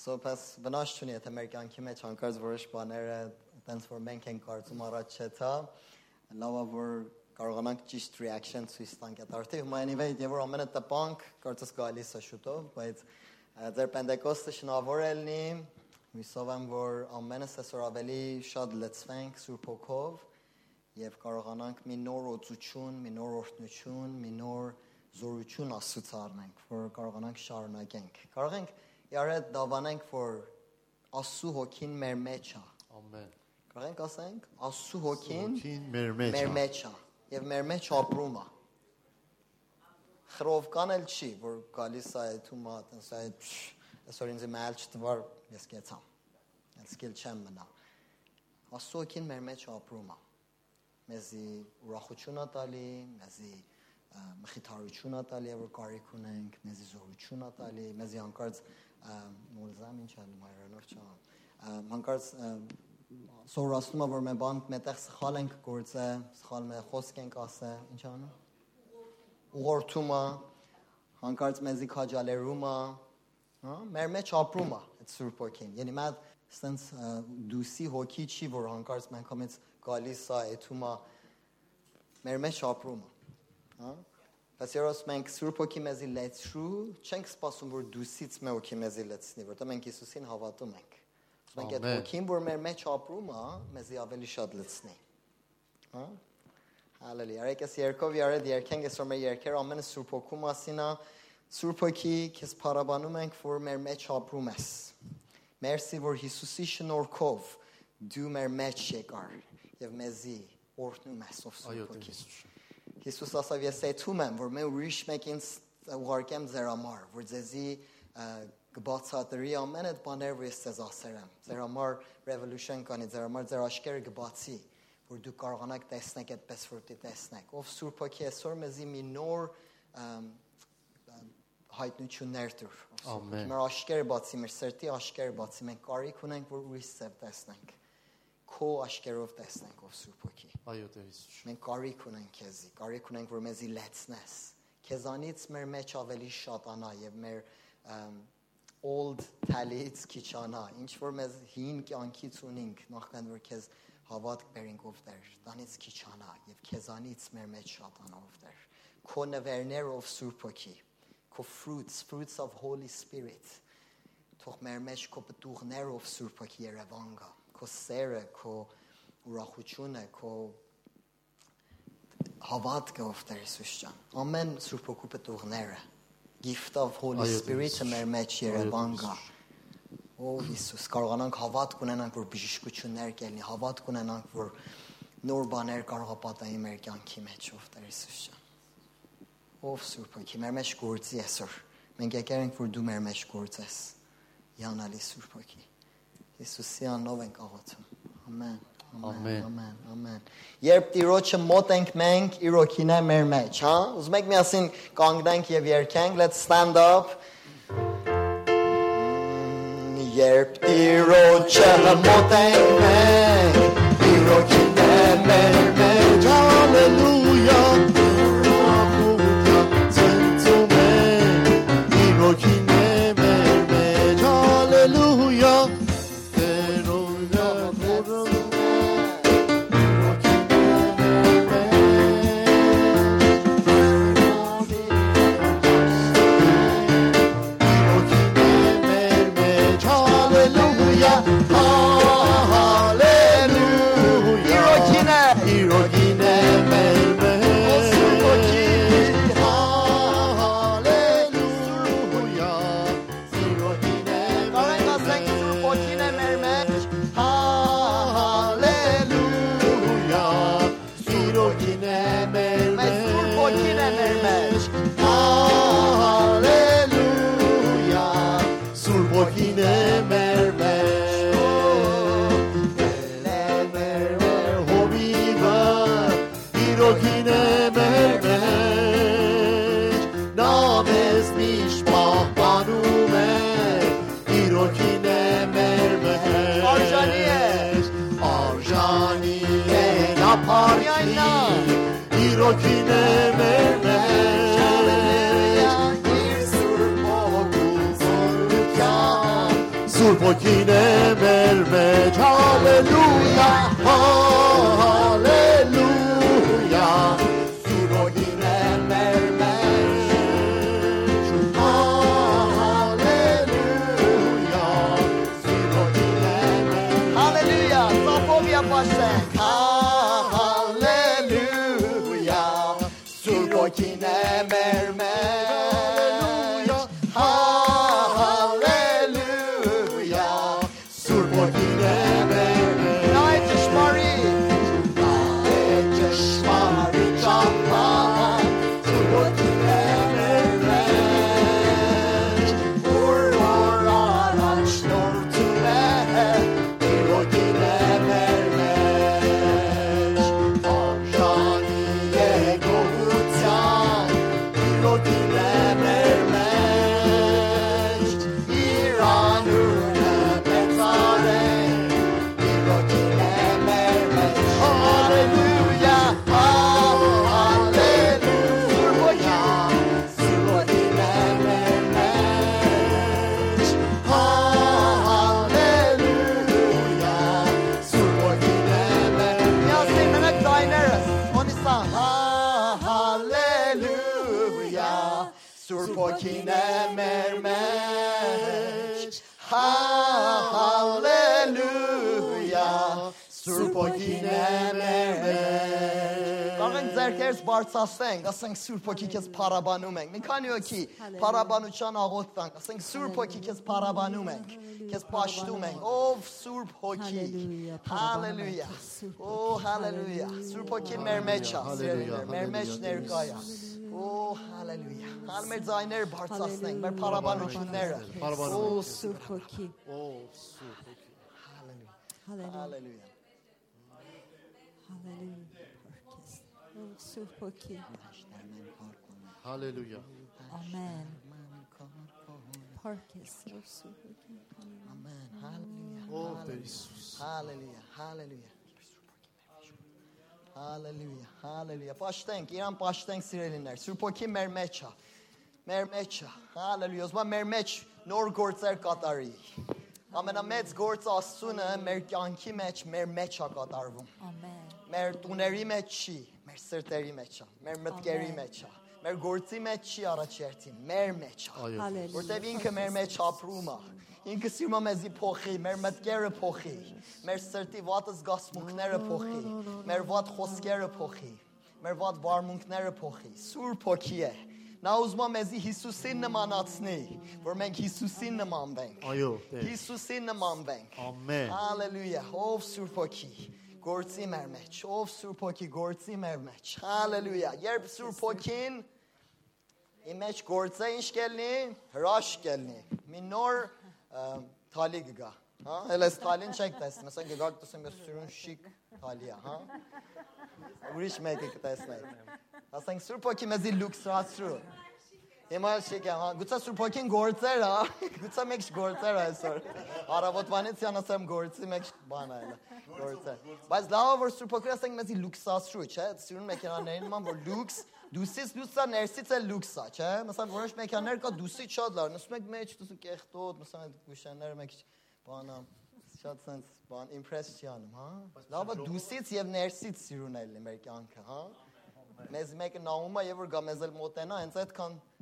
So պես վնաս չունի, եթե մեր կյանքի մեջ անկարծ որոշ բաները տենց որ մենք ենք կարծում առաջ չթա, լավա որ կարողանանք ճիշտ reaction ցույց տանք այդ արդի։ Հիմա anyway, եւ որ ամենը տպանք, կարծես գալիս է շուտով, բայց ձեր Պենտեկոստը շնորհավոր է լինի։ Հույսով եմ, որ ամենս այսօր ավելի շատ լցվենք Սուրբ Հոգով եւ կարողանանք մի նոր օծություն, մի նոր օրհնություն, մի նոր զորություն Աստծո առնենք, որ կարողանանք շարունակենք։ Կարող ենք հետ դավանենք, որ Աստծո հոգին մեր մեջ է։ Ամեն։ Կարող ենք ասենք, Աստծո հոգին մեր մեջ մեր է։ մեջ է եւ մեր մեջ ապրում է։ Խրովկան էլ չի, որ գալիս է այդում է, տես է այսօր ինձ մայլ չտվար, ես կեցամ։ Ես սկիլ չեմ մնա։ Աստծո հոգին մեր մեջ ապրում է։ Մեզի ուրախություն է տալի, մեզի ա, մխիթարություն է տալի, որ կարիք ունենք, մեզի զորություն է տալի, մեզի հանկարծ մոլզամ ինչ անում այրանով չան։ Հանկարծ ա, սովորացնում է որ մենք բան մետեղ սխալ ենք գործը, սխալ մե խոսք ենք ասը, ինչ անում։ Ուղղորդում է, հանկարծ մեզի քաջալերում է, հա, մեր մեջ ապրում է այդ Սուրբ ոգին։ Յանի մատ sense դուսի հոգի չի, որ հանկարծ մենք համից գալիս է, եթում է մեր մեջ ապրում է։ Հա? Բայց երբ մենք Սուրբ ոգի մեզի լեցրու, չենք սպասում որ դուսից մեր ոգի մեզի լեցնի, որտեղ մենք Հիսուսին հավատում ենք։ Ուզում ենք այդ Ամեն։ ոգին, որ մեր մեջ ապրում է, մեզի ավելի շատ լցնի։ Հա? Հալելույա։ Արեք այս երկով երդ երկենք այսօր մեր երկերը ամենը Սուրբ ոգու մասին է։ Սուրբ ոգի քեզ փառաբանում ենք, որ մեր մեջ ապրում ես։ Մերսի, որ Հիսուսի շնորհքով դու մեր մեջ եկար եւ մեզի օրհնում ես ով Այո, Սուրբ Տեր ոգի։ Հիսուս։ Հիսուս ասավ ես այդում եմ, որ მე ուրիշ մեկին ուղարկեմ ձեր համար, որ ձեզի ա, կբացատրի ամեն այդ բաները, որ ես ձեզ ասել եմ։ Ձեր համար revolution կանի, ձեր համար ձեր աշկերը կբացի, որ դուք կարողանաք տեսնել այդպես, որ դի տեսնեք։ Ով Սուրբ Հոգի այսօր մեզի մի նոր հայտնություններ դուր։ Ամեն։ Մեր աշկերը բացի, մեր սրտի աշկերը բացի, մենք կարիք ունենք, որ ուրիշ ձև տեսնենք։ Քո աշկերով տեսնենք, ով Սուրբ Հոգի։ Այո, Տեր Հիսուս։ Մենք կարիք ունենք քեզի, կարիք ունենք որ մեզի լեցնես։ Քեզանից մեր մեջ ավելի շատանա եւ մեր ըմ, old talents քիչանա, ինչ որ մեզ հին կյանքից ունենք, նախքան որ քեզ հավատք բերենք ով Տեր, տանից քիչանա եւ քեզանից մեր մեջ շատանա ով Տեր։ Քո նվերներ ով Սուրբ Հոգի, քո fruits, fruits of Holy Spirit թող մեր մեջ քո պտուղներ ով Սուրբ Հոգի Երևան գա, քո սերը, քո ուրախությունը, քո հավատքը ով Տեր Հիսուս ջան։ Ամեն Սուրբ Հոգու պտուղները gift of Holy Spirit-ը մեր մեջ Երևան գա։ Ով Հիսուս, կարողանանք հավատք ունենանք, որ բժշկություններ կելնի, հավատք ունենանք, որ նոր բաներ կարող է պատահի մեր կյանքի մեջ, ով Տեր Հիսուս ջան։ Ով Սուրբ Հոգի, մեր մեջ գործի այսօր։ Մենք եկել ենք, որ դու մեր մեջ գործես։ Յանալի Սուրբ Հոգի։ Հիսուսի անով ենք աղոթում։ Ամեն։ Ամեն։ Ամեն, ամեն։ Երբ Տիրոջը մոտ ենք մենք, իր օքին է մեր մեջ, հա? Ուզում եք միասին կանգնենք եւ երգենք, let's stand up։ Mm, Երբ Տիրոջը մոտ ենք մենք, իր օքին է մեր մեջ, Հալելույա։ ایرانیه ناپارتی ایروکینه مرمش این سرپا گوزرکن سرپا کینه مرمش هاللویا هاللویا բարձրացնենք, ասենք Սուրբ Հոգի քեզ փարաբանում ենք։ Մի քանի հոգի փարաբանության աղոթ տանք, ասենք Սուրբ Հոգի քեզ փարաբանում ենք, քեզ պաշտում ենք։ Ով Սուրբ Հոգի։ Հալելույա։ Օ հալելույա։ Սուրբ Հոգին մեր մեջ է, մեր մեջ ներկա է։ Օ հալելույա։ Հալ մեր ձայները բարձրացնենք, մեր փարաբանությունները։ Օ Սուրբ ոգի։ Օ Սուրբ ոգի հալելույա։ Հալելույա։ Հալելույա։ سوپکی هاللویا آمین Hallelujah. Hallelujah. Hallelujah. آمین هاللویا هاللویا هاللویا Haleluya, haleluya. Başlayın, İran başlayın sirelinler. Sürpoki mermeça. Mermeça, haleluya. O zaman mermeç, nor gortzer kadar iyi. Amen, amets gortz asuna, merkanki meç, mermeça kadar vum. Amen. Mer tuneri meçi. Մեր սրտերի մեջ է, մեր մտքերի մեջ է։ Մեր գործի մեջ չի առաջերտին, մեր մեջ է։ Որտեվ ինքը մեր մեջ ապրում է։ Ինքը սիրում է մեզի փոխի, մեր մտքերը փոխի, մեր սրտի վատ զգացմունքները փոխի, մեր վատ խոսքերը փոխի, մեր վատ վարմունքները փոխի։ Սուրբ հոգի է։ Նա ուզում է մեզի Հիսուսին նմանացնի, որ մենք Հիսուսին նմանվենք։ Այո Հիսուսին նմանվենք։ Ամեն Հալելույա։ Ով Սուրբ հոգի գործի մեր մեջ, ով Սուրբ հոգի գործի մեր մեջ։ Հալելույա։ Երբ Սուրբ հոգին Իմ մեջ գործը ինչ կելնի, հրաշ կելնի։ Մի նոր թալի կգա, հա? Հələ այս թալին չեք տեսնում, ասենք գա տեսնում ես սուրուն շիկ թալի է, հա? Ուրիշ մեկը կտեսնեք։ Ասենք Սուրբ ոգի մեզի լուքսացրու։ Հիմա շիկ է, հա, գուցե Սուրբ ոգին գործեր, հա? Գուցե մեկ գործեր այսօր։ Արավոտվանից յանասեմ գործի մեկ բան այլ գործեր։ Բայց լավ է, որ Սուրբ ոգին ասենք մեզի լուքսացրու, չէ՞։ Սիրուն մեքենաներին նման որ լուքս դուսից լուսա ներսից է լուքսա, չէ՞։ Məsələn որոշ մեքենաներ կա դուսից շատ լավ, նստում եք մեջ, դուսու կեղտոտ, məsələn այդ գուշաները մեկ բանա շատ sense բան impress չի անում, հա։ Լավ է դուսից եւ ներսից սիրուն է լինի մեր կյանքը, հա։ Մեզ մեկը նայում է եւ որ գա մեզ էլ մոտենա, հենց այդքան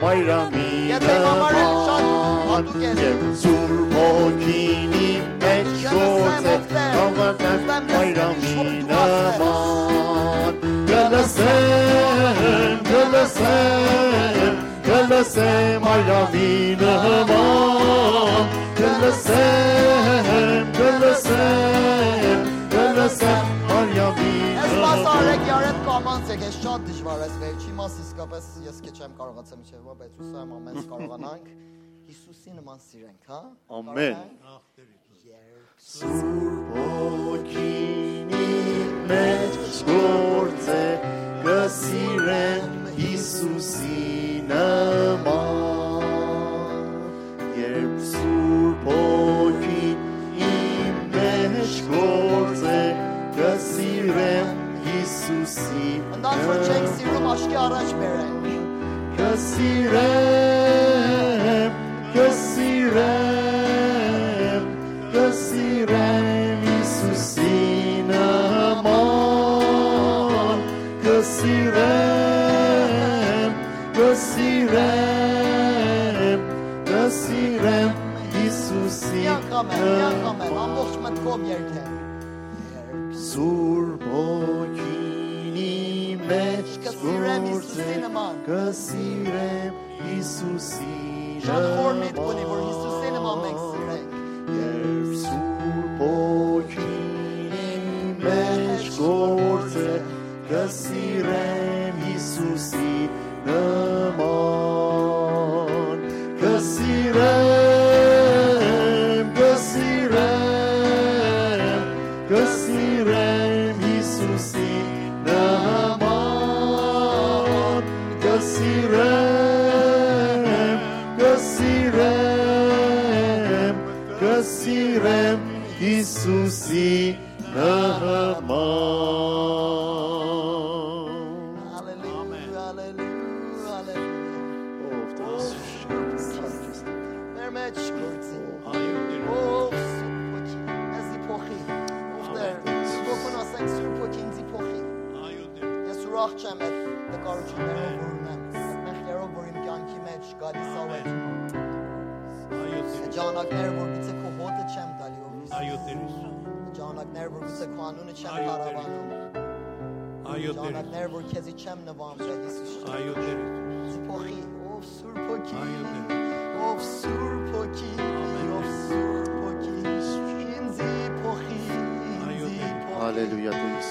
bayramida man Cemsur mokinim meşrote Kavaten bayramida man Gelesem, gelesem Gelesem bayramida man Gelesem Տեսեք, ես շատ դժվար էս վերջի մասը իսկապես ես քիչ չեմ կարողացա միջև հիմա, բայց հուսամ ամենս կարողանանք Հիսուսի նման սիրենք, հա? Ամեն։ Սուրբոքինի մեջ գործե կսիրեն Հիսուսի նման Երբ սուրբոքինի Kasi Ondan sonra çek sirrum aşkı araç bere. Kasirem, kasirem, kasirem İsus inaman. Kasirem, kasirem, kasirem İsus inaman. Ya kamer, ya kamer, amboşman kom yerken. sustainnement. Que si Jésus, si je J'en formide pour vous, il sustainnement, mec. Hallelujah deriz.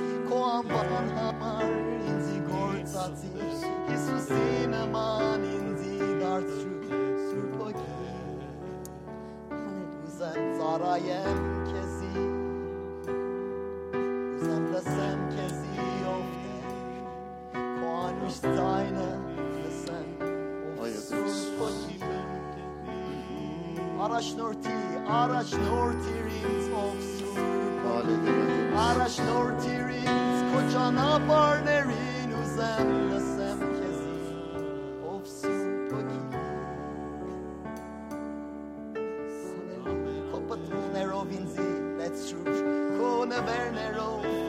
Araşnorti, Araşnorti rings of Surpalede, Araşnorti rings, kocana parnerin uzemle semkezi of Surpaki. Kapat Nerov inzi, that's true. Kone Wernerov.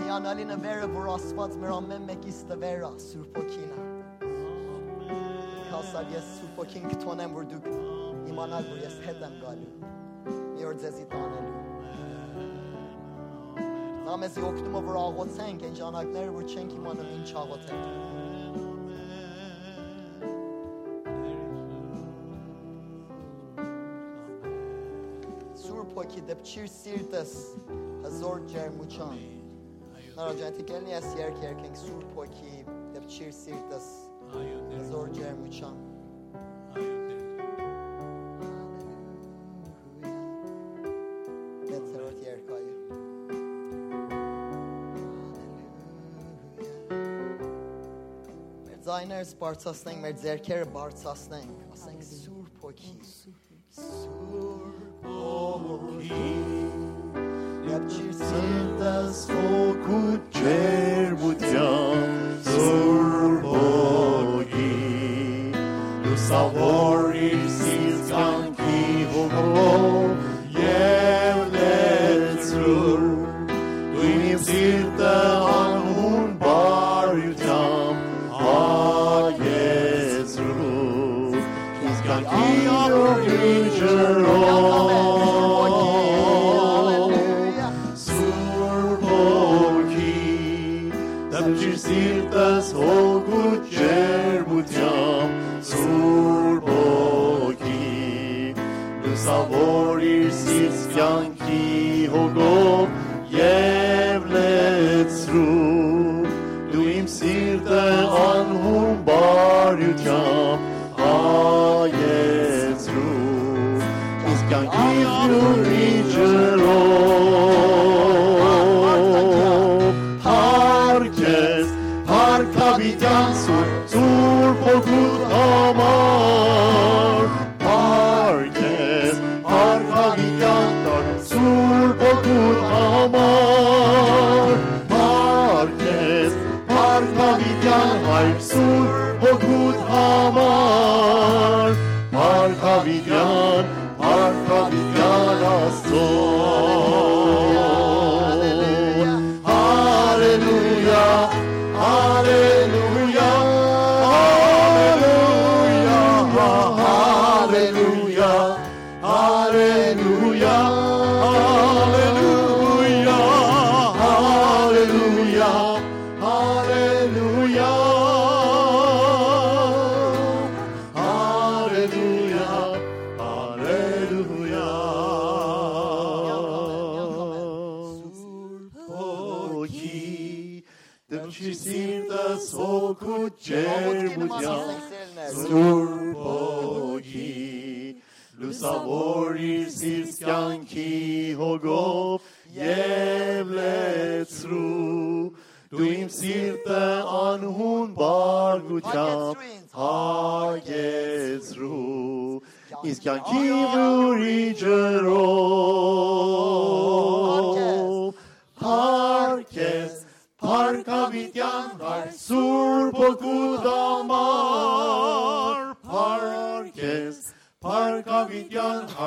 Հիանալի նվերը որ Աստված մեր ամեն մեկից տվեր է Սուրբ Հոգին է Հասար ես Սուրբ Հոգին կթոնեմ որ դուք իմանալ որ ես հետ եմ գալու մի օր ձեզի տանելու Նա մեզի օգնում է որ աղոթենք այն ժամանակները որ չենք իմանում ինչ աղոթենք Սուրբ Հոգի դեպչիր սիրտս հզոր Na raġen ti kellni jessjer kjer kien sur po ki jabċir sir tas għazor ġermuċa. Netzerot jerkaj. Mertzajner spartzasneng, mertzerker bartzasneng. Asneng das focu cerbuția surbogi. Tu salvori sis canchi volo, eu lețrur, tu mi zirtă an un bariu tam a iezrur. Sis job. Oh, yes, Lord is going to give you region. Herkes, her kabitan sur, Christianki hogov yevlets ru. Du im sirte an hun bargutja hages ru is kan ki ru rigero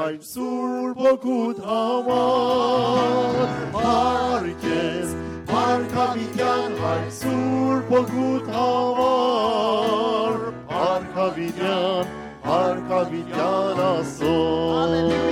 Kalp sur pokut hamar Herkes Parka vidyan Kalp sur pokut hamar Parka vidyan Parka vidyan aso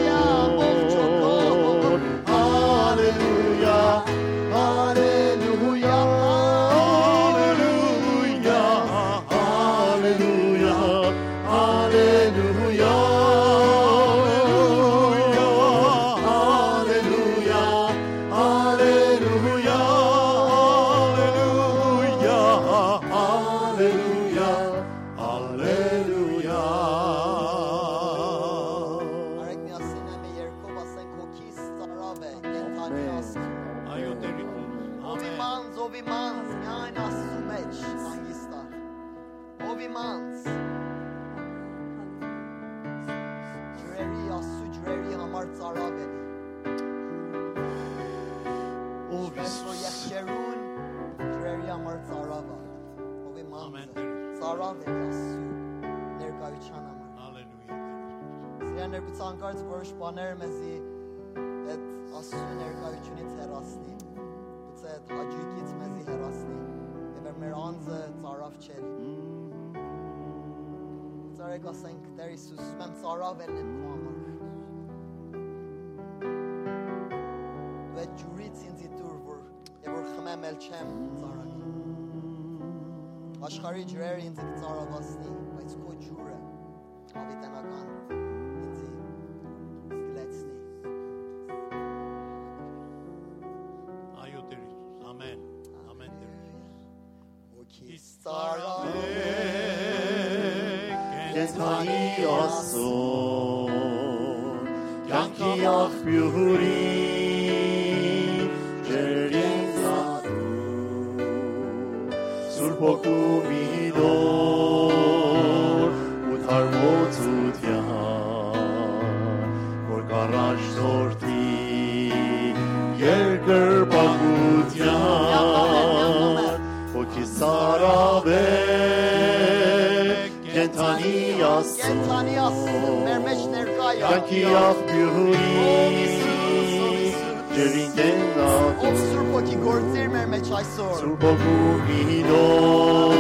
Małego you Jesusmem Sorownym Pomor. Ve Jurit Sinti Turvur, Evur Chamem Elchem Zarag. Ashkari Jureri Inti Tsara Vosni, Vaitzko Jure, Avitanagan. Avitanagan. Կենթանի Աստծուն Կենթանի Աստծո մեր մեջ ներկա է։ Կյանքի աղբյուրի ջերին Ով կեննատու Սուրբ ոգի գործիր մեր մեջ այսօր։ Սուրբ ոգու մինոր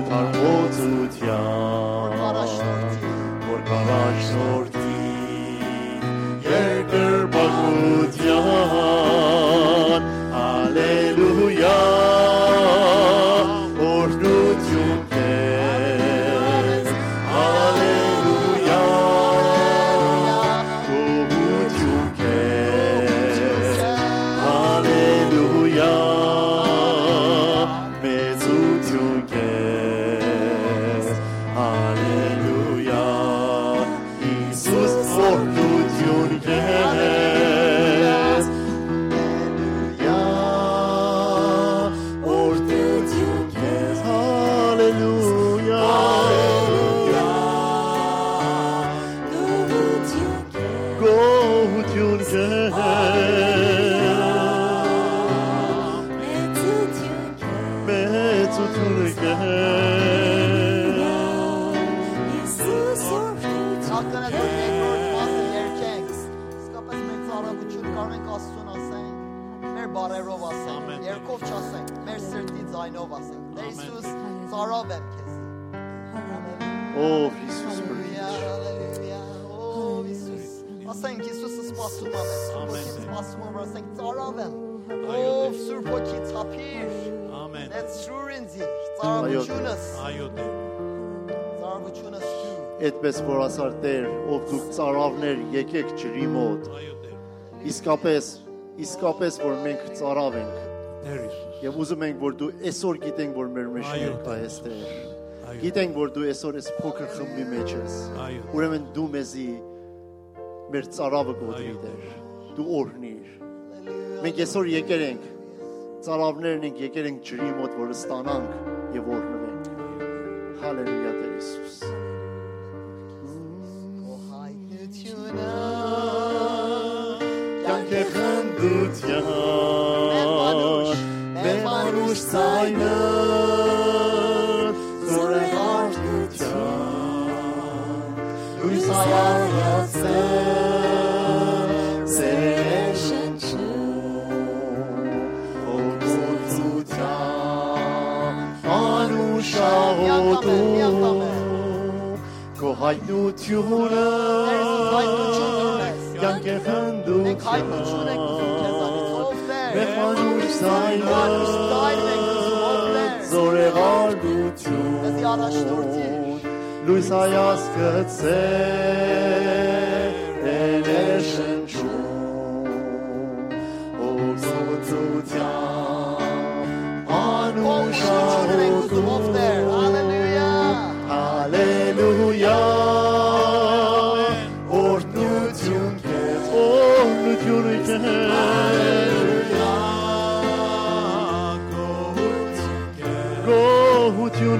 ու թարմոցության Առաջնորդի որ կարաշ սորտի երկրպագության եկեք ջրի մոտ իսկապես իսկապես որ մենք ծարավ ենք եւ ուզում ենք որ դու այսօր գիտենք որ մեր մեջ ներկա ես Տեր գիտենք որ դու այսօր այս փոքր խմբի մեջ ես ուրեմն դու մեզի մեր ծարավը գոդրի Այո, Տեր դու օրհնիր մենք այսօր եկել ենք ծարավներն ենք եկել ենք ջրի մոտ որ ստանանք եւ օրհնվենք հալելույա بخندید یه ها بمانوش ساینر زور هارت یا روی سایار یاسم سرشن چو خودود یا آنوشا هودو که هایدو تیونه Gedanken durch Denk heim und schon denk das Umkehrsein, it's all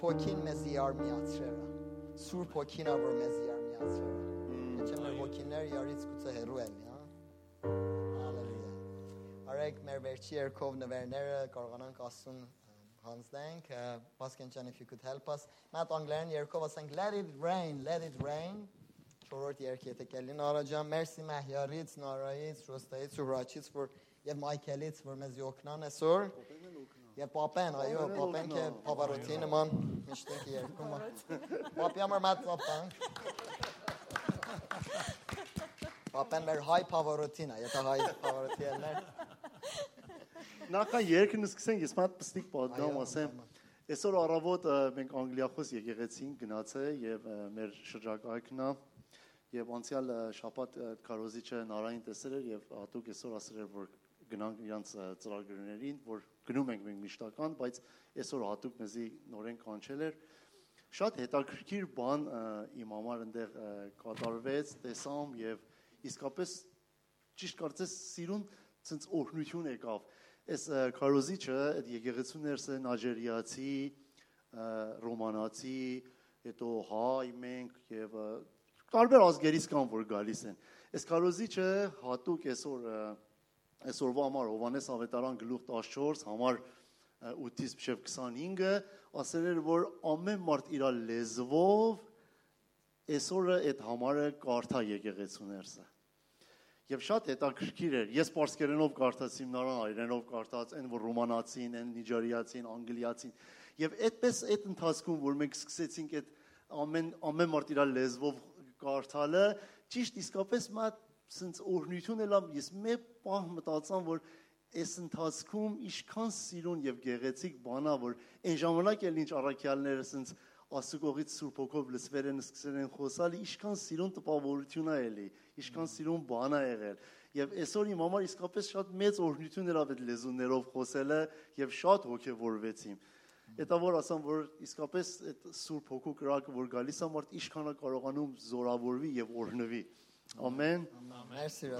سورپاکین مسی آرمیاتره سورپاکین آور مسی آرمیاتره چه مواکینر یاریت کتا هرو همی هاللویا آرک مرورچی ارکوب نورنر کارغانان کاسون Hans Dank, uh, Baskin Chan, if you could help us. Matt Anglern, Yerkova sang, let it rain, let it rain. چورت یرکی تکلی نارا جان مرسی مهیاریت ناراییت رستاییت سوراییت for یه مایکلیت for مزیوکنان سور Եվ պապեն, այո, պապեն կե Պապարոթի նման միշտ ենք երկում։ Պապի համար մատ պապան։ Պապեն մեր հայ Պավարոթին է, եթե հայ Պավարոթի ելներ։ Նախա երկն սկսենք, ես մատ պստիկ պատգամ ասեմ։ Այսօր առավոտ մենք անգլիախոս եկեղեցին գնացել եւ մեր շրջակայքն է եւ անցյալ շաբաթ ը, քարոզիչը նարային տեսել էր եւ հատուկ այսօր ասել էր որ գնանք իրանց ծրագրերին, որ գնում ենք մենք միշտական, բայց այսօր հատուկ մեզի նորեն կանչել էր շատ հետաքրքիր բան իմ համար այնտեղ կատարվեց, տեսամ եւ իսկապես ճիշտ կարծես սիրուն ցենց օրհնություն եկավ։ Այս քարոզիչը այդ եկեղեցուներս են աջերիացի, ռոմանացի, հետո հայ մենք եւ տարբեր ազգերից կան որ գալիս են։ Այս քարոզիչը հատուկ այսօր ը, այսօրվա համար Հովանես Ավետարան գլուխ 14 համար 8-ից մինչև 25-ը ասել էր որ ամեն մարդ իր լեզվով այսօրը այդ համարը կարդա եկեղեցուներսը։ Եվ շատ հետաքրքիր էր։ Ես պարսկերենով կարդացի նրան, այրենով կարդաց, այն որ ռոմանացին, այն նիջերիացին, անգլիացին։ Եվ այդպես այդ ընթացքում, որ մենք սկսեցինք այդ ամեն ամեն մարդ իր լեզվով կարդալը, ճիշտ իսկապես մատ սենց օրհնություն էլամ ես մեկ պահ մտածամ, որ այս ընթացքում ինչքան սիրուն եւ գեղեցիկ բանա, որ այն ժամանակ էլ ինչ առաքյալները սենց ասուկողից Սուրբ Հոգով լսվել են, սկսել են խոսալ, ինչքան սիրուն տպավորություն է էլի, ինչքան սիրուն բան է եղել։ Եվ այսօր իմ համար իսկապես շատ մեծ օրհնություն էր այդ լեզուներով խոսելը եւ շատ ոգևորվեցի։ Դա որ ասամ, որ իսկապես այդ Սուրբ Հոգու կրակը որ գալիս է մարդ ինչքան է կարողանում զորավորվի եւ օրհնվի։ Amen. Mersi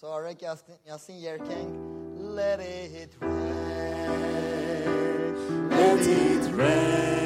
So I reckon Yasin yerken Let it rain. Let it rain.